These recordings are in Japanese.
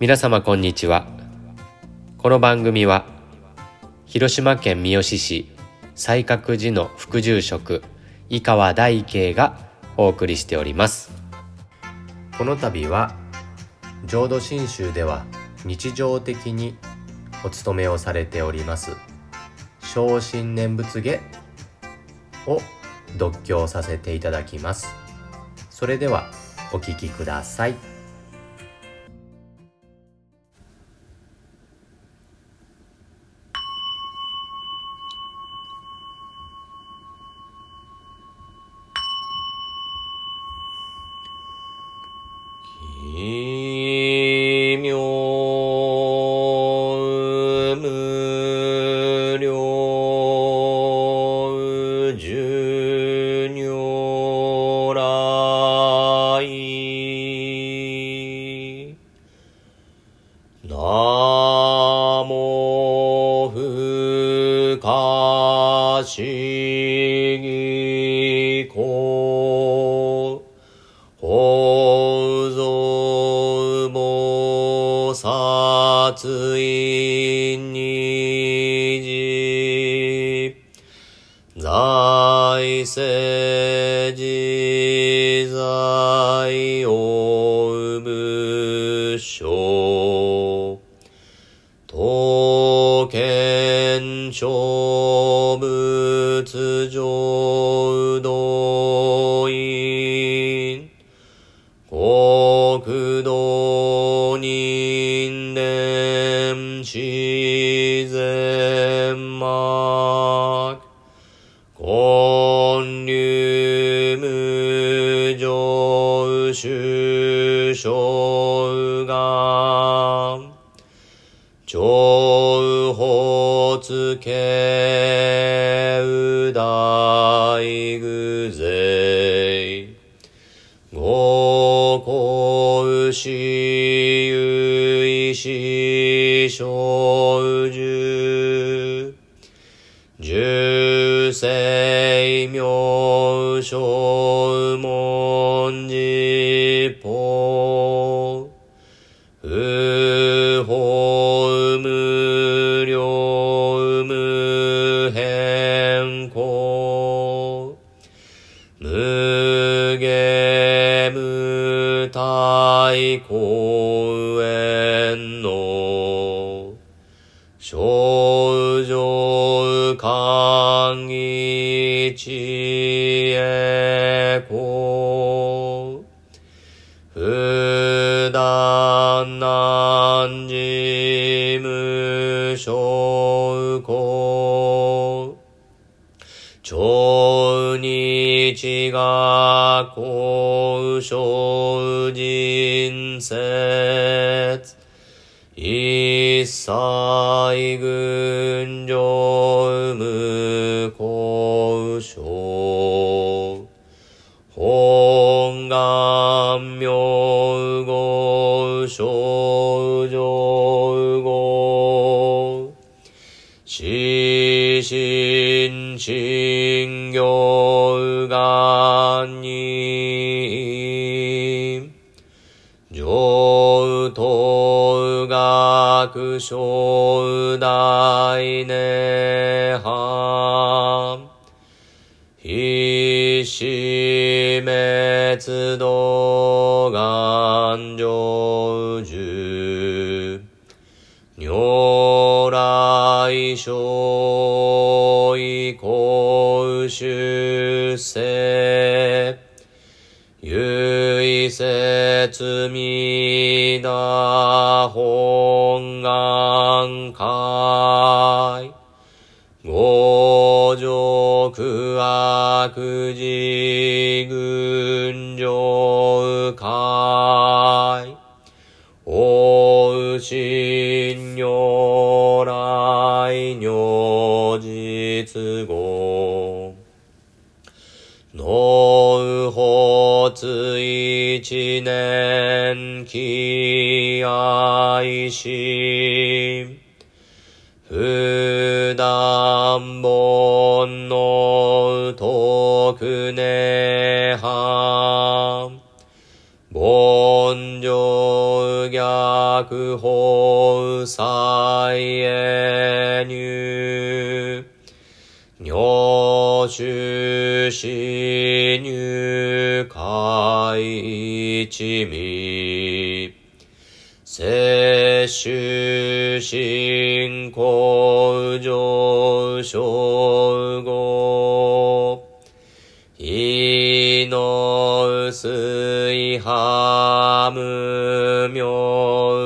皆様こんにちは。この番組は広島県三次市西覚寺の副住職井川大慶がお送りしております。この度は浄土真宗では日常的にお勤めをされております昇進念仏下を読経させていただきます。それではお聞きください。自然幕根流無常主生願長発慶右大偶勢五行死有意死小寿十世妙正少女歓喜知恵公不断難事無償公超日が交渉人説一切群学小大涅槃必死滅道願成就如来小意公出世唯説みな本極悪事群上海。お新如来如実語。能法一年期愛し。普段も本の徳涅槃凡上逆法再へ入。尿主死入海一味。摂取進行上昇の水ハム妙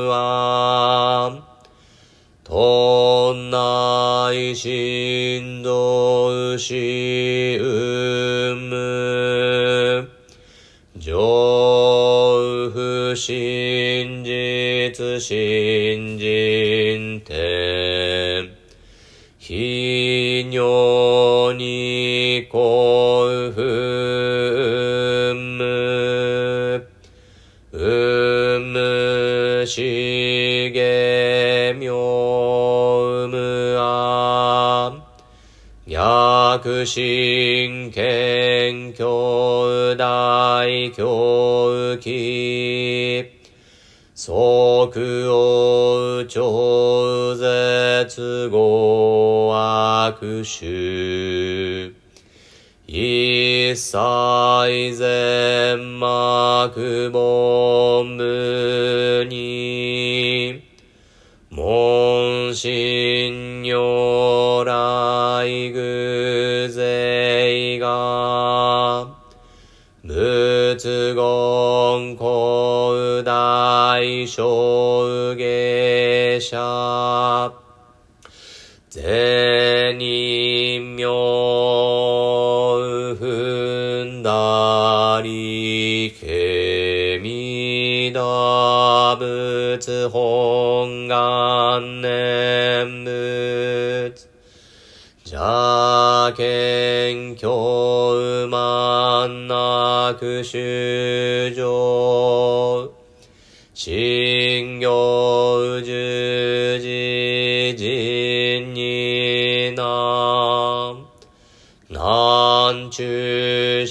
は、とんない振動しうむ、上不真実信心天、非尿に幸福。しげみょうむあ、逆心謙兄弟教気、即応超絶語悪臭。一切全幕門大小下者、善人名踏んだりけみだ仏本願念仏邪見教満なく修上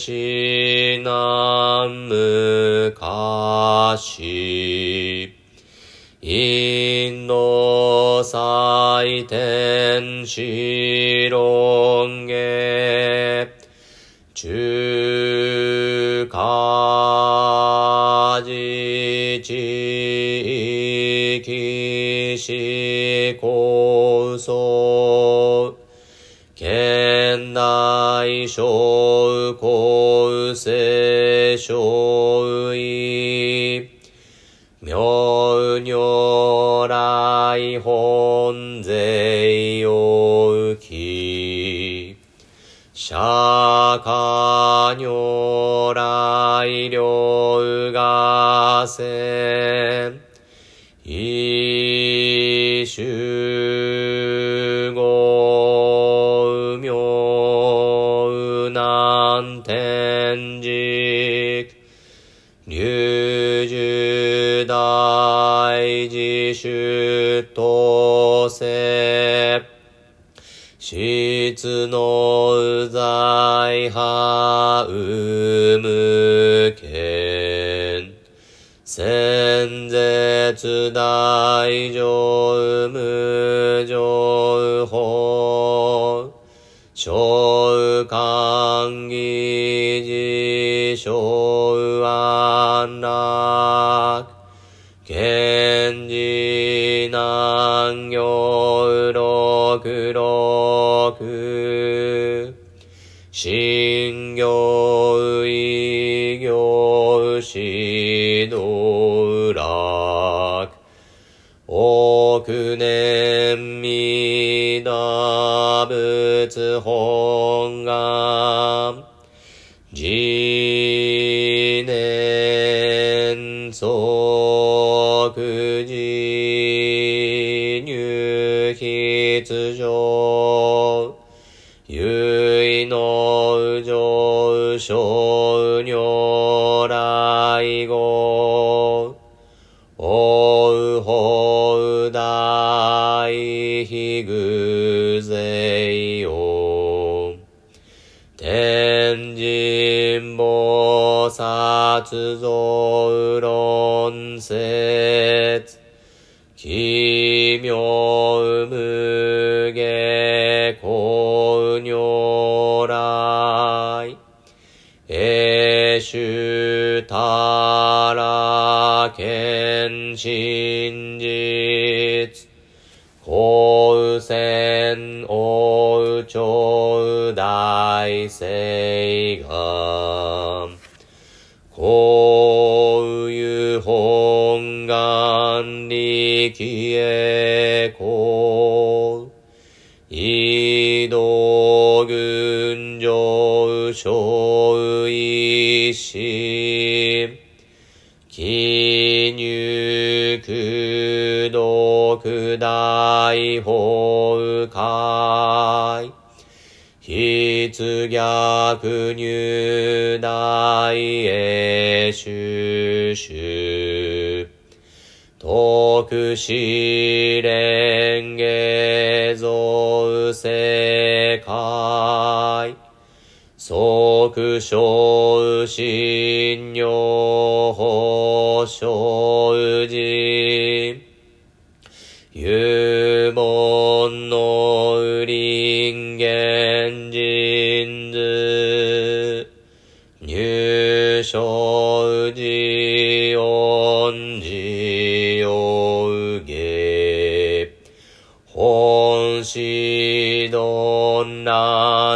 中し南無かし。インド祭天子論下中華自地域市構想。現代小構成小位妙如来本税要き釈迦如来両がせ一種主とせ質の在派うむけん先絶大乗無情報小官議事小逆入大英収集、特使連下造世界、即小信用保障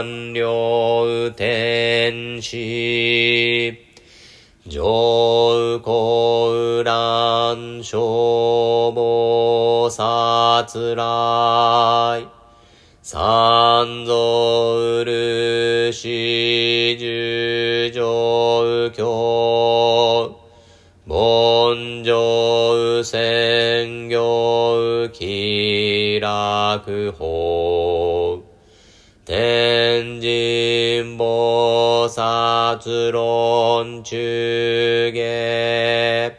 南両天使、上皇乱消防殺来、三蔵るし十上教、凡上専業気楽法、天神菩薩論中下、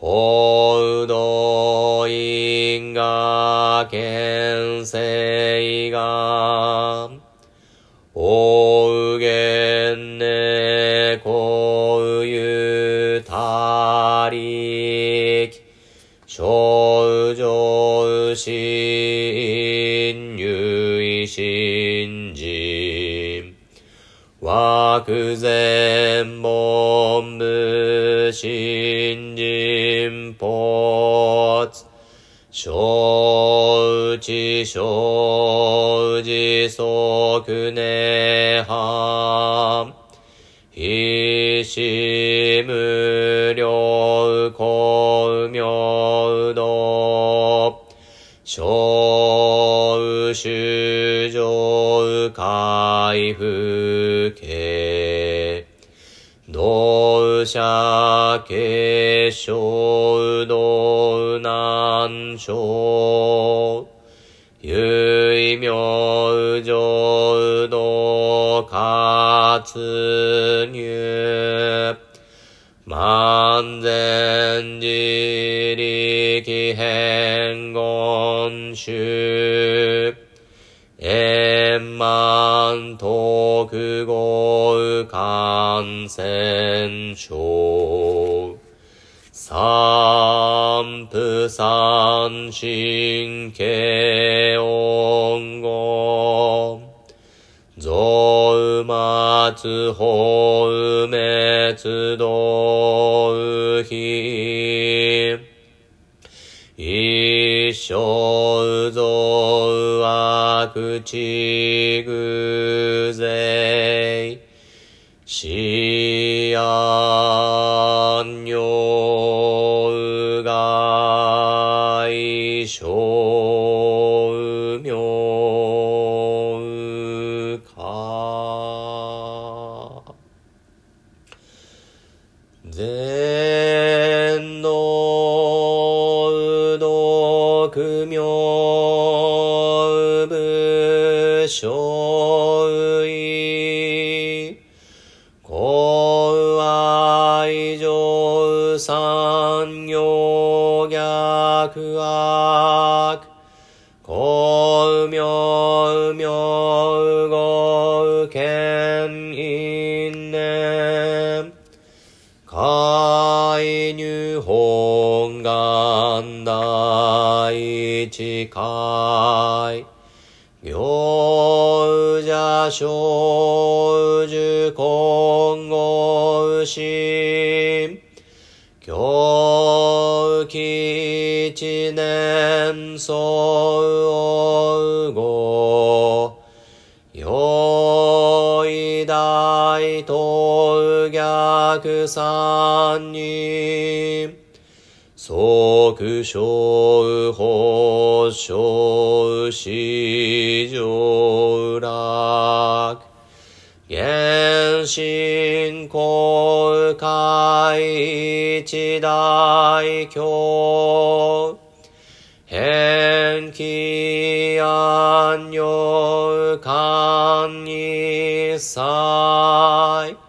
報道因果見性が、大元ねこうゆたりき、症状心入心、枠前門部新人ポツ、承知承知即涅槃、必死無量光明道、小宇修上回復けしょうどなんしょゆいみょうじょうどかつにゅまんぜんじりきへんごんしゅえんまんとくごうかんせんしょう三不三神経音語、増末法滅道非、一生増悪地偶税、死安行者小樹今後心。今日一年相互。よい大と逆三人。即小法小市上楽。原神公開一大教。変気安女官一切。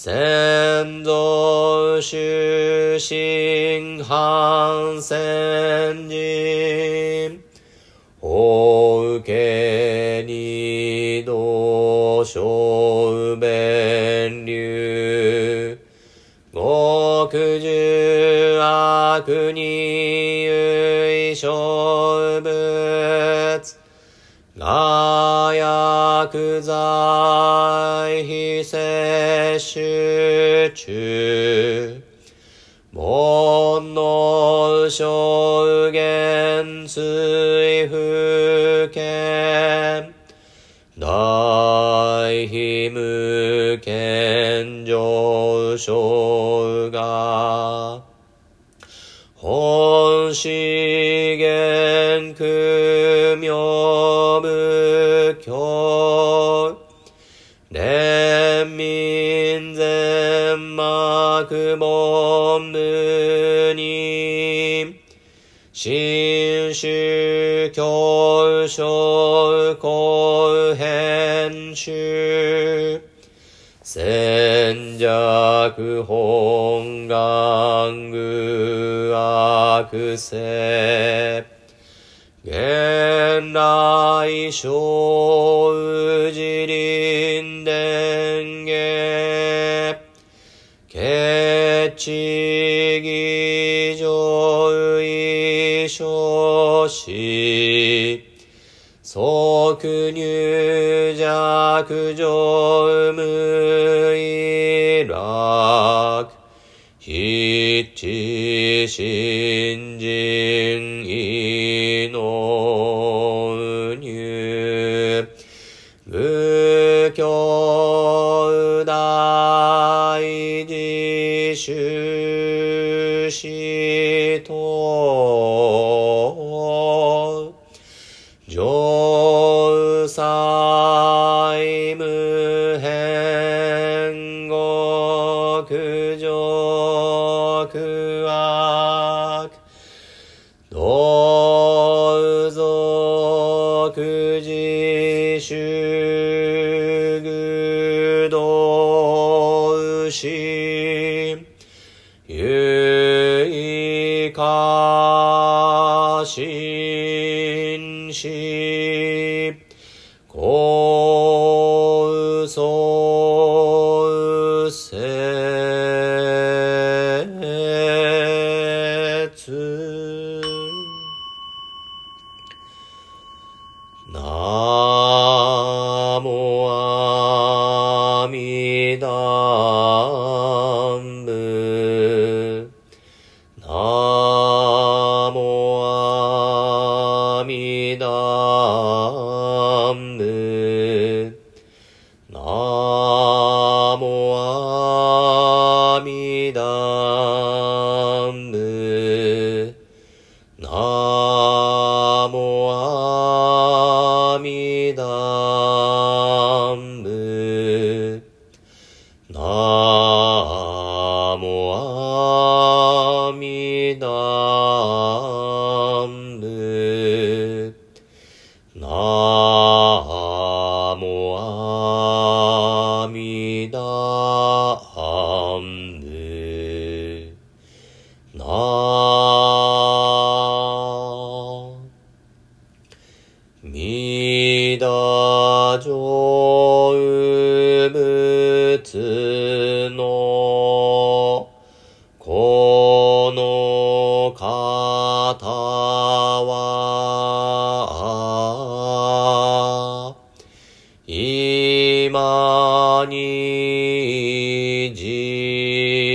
先祖出身反戦人。法受け二度小弁流。極十悪に唯小物。が薬剤非摂取中。煩悩証言水不見。大非無見上昇新宗教書公編集。戦弱本願具悪性。現来小宇治林伝下。ケ小子。即入弱上無意楽。必知新人意の入。仏教大事主子と。無変極上悪。同族自主具同心。唯化心し。もあ الرحيم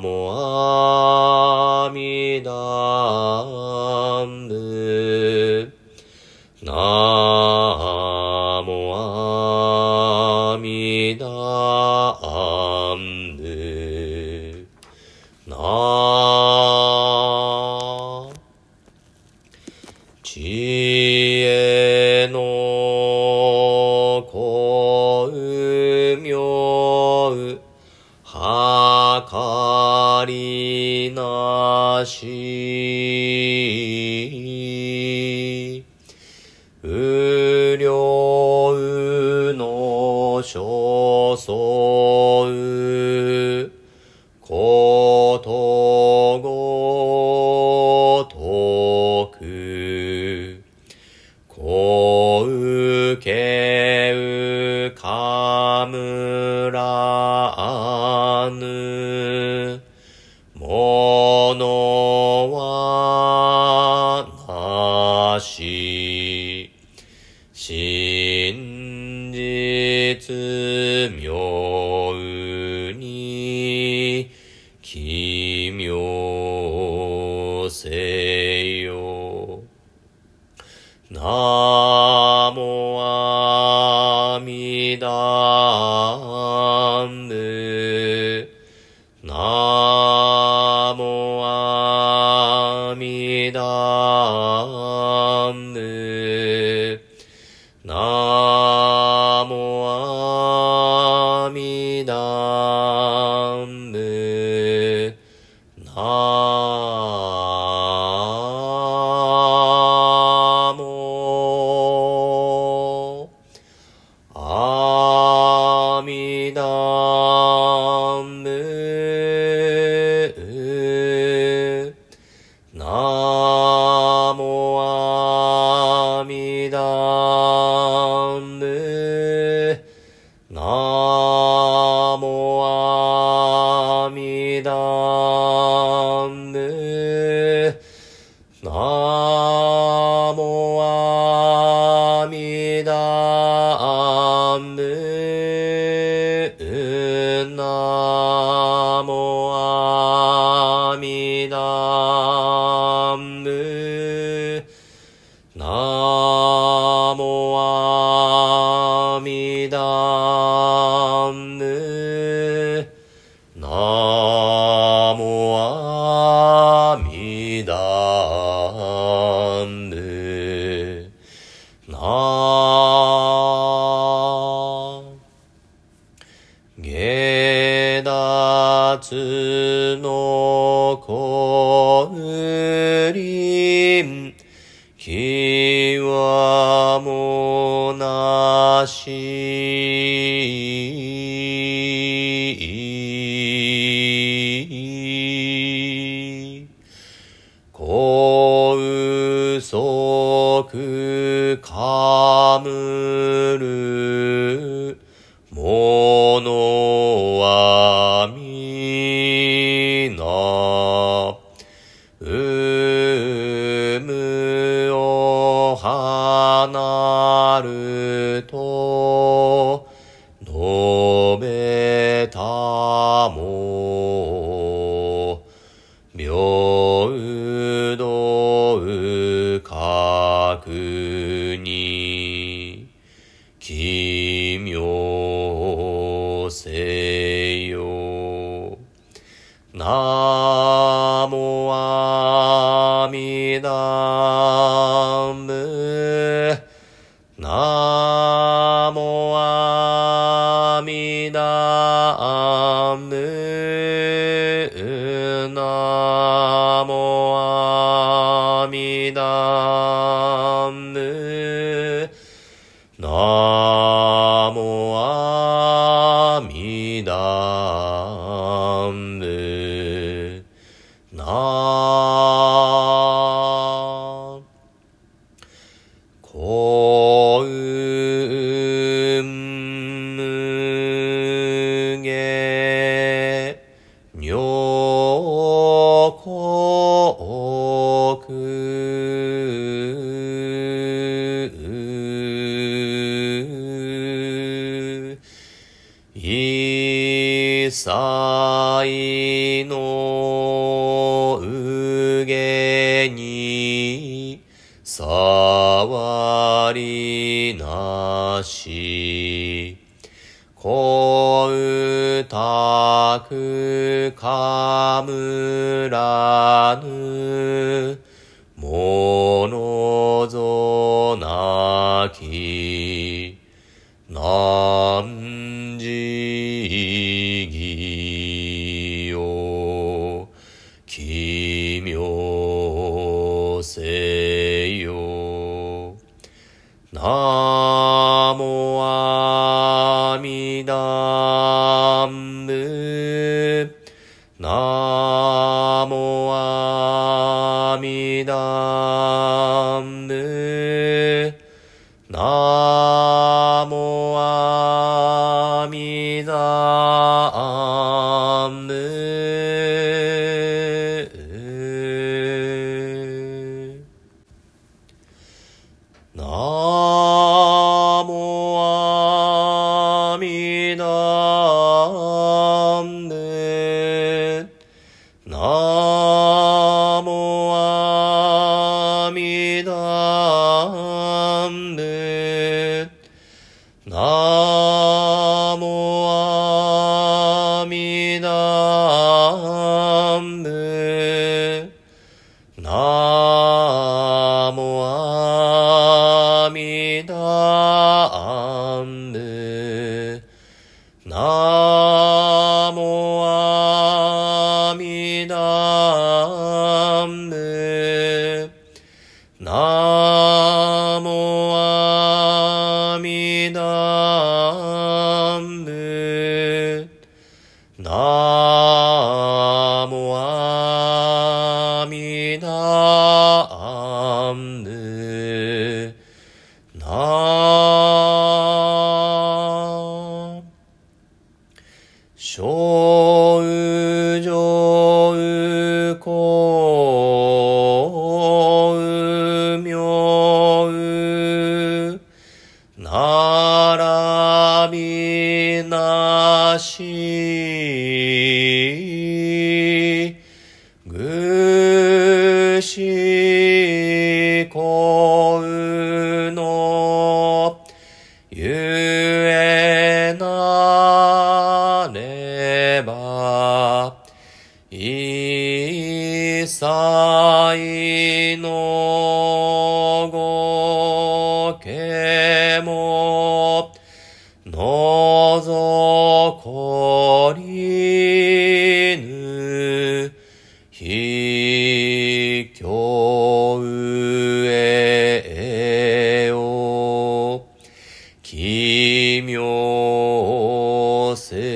摩のなあ。し、きわもなし、こうそくかむ。変わりなし。こうたくかむらぬ、ものぞなき、な妙性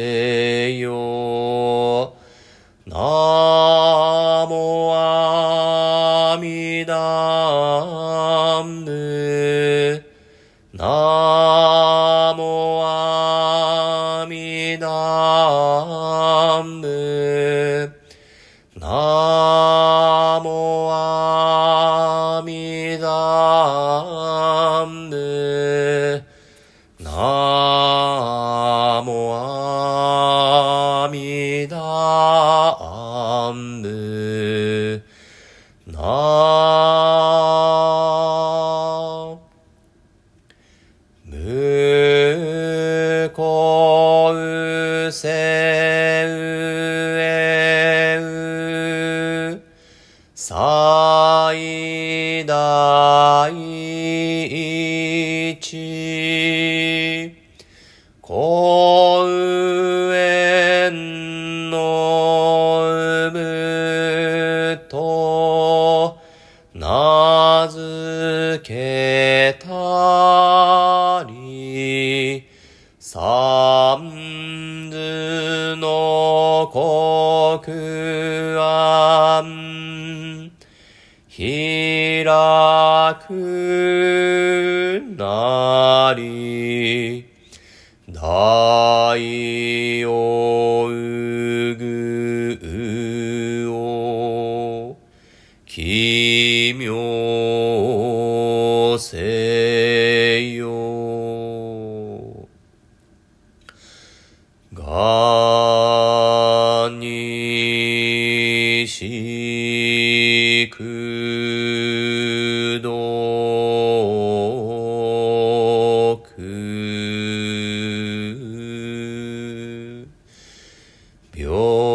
哟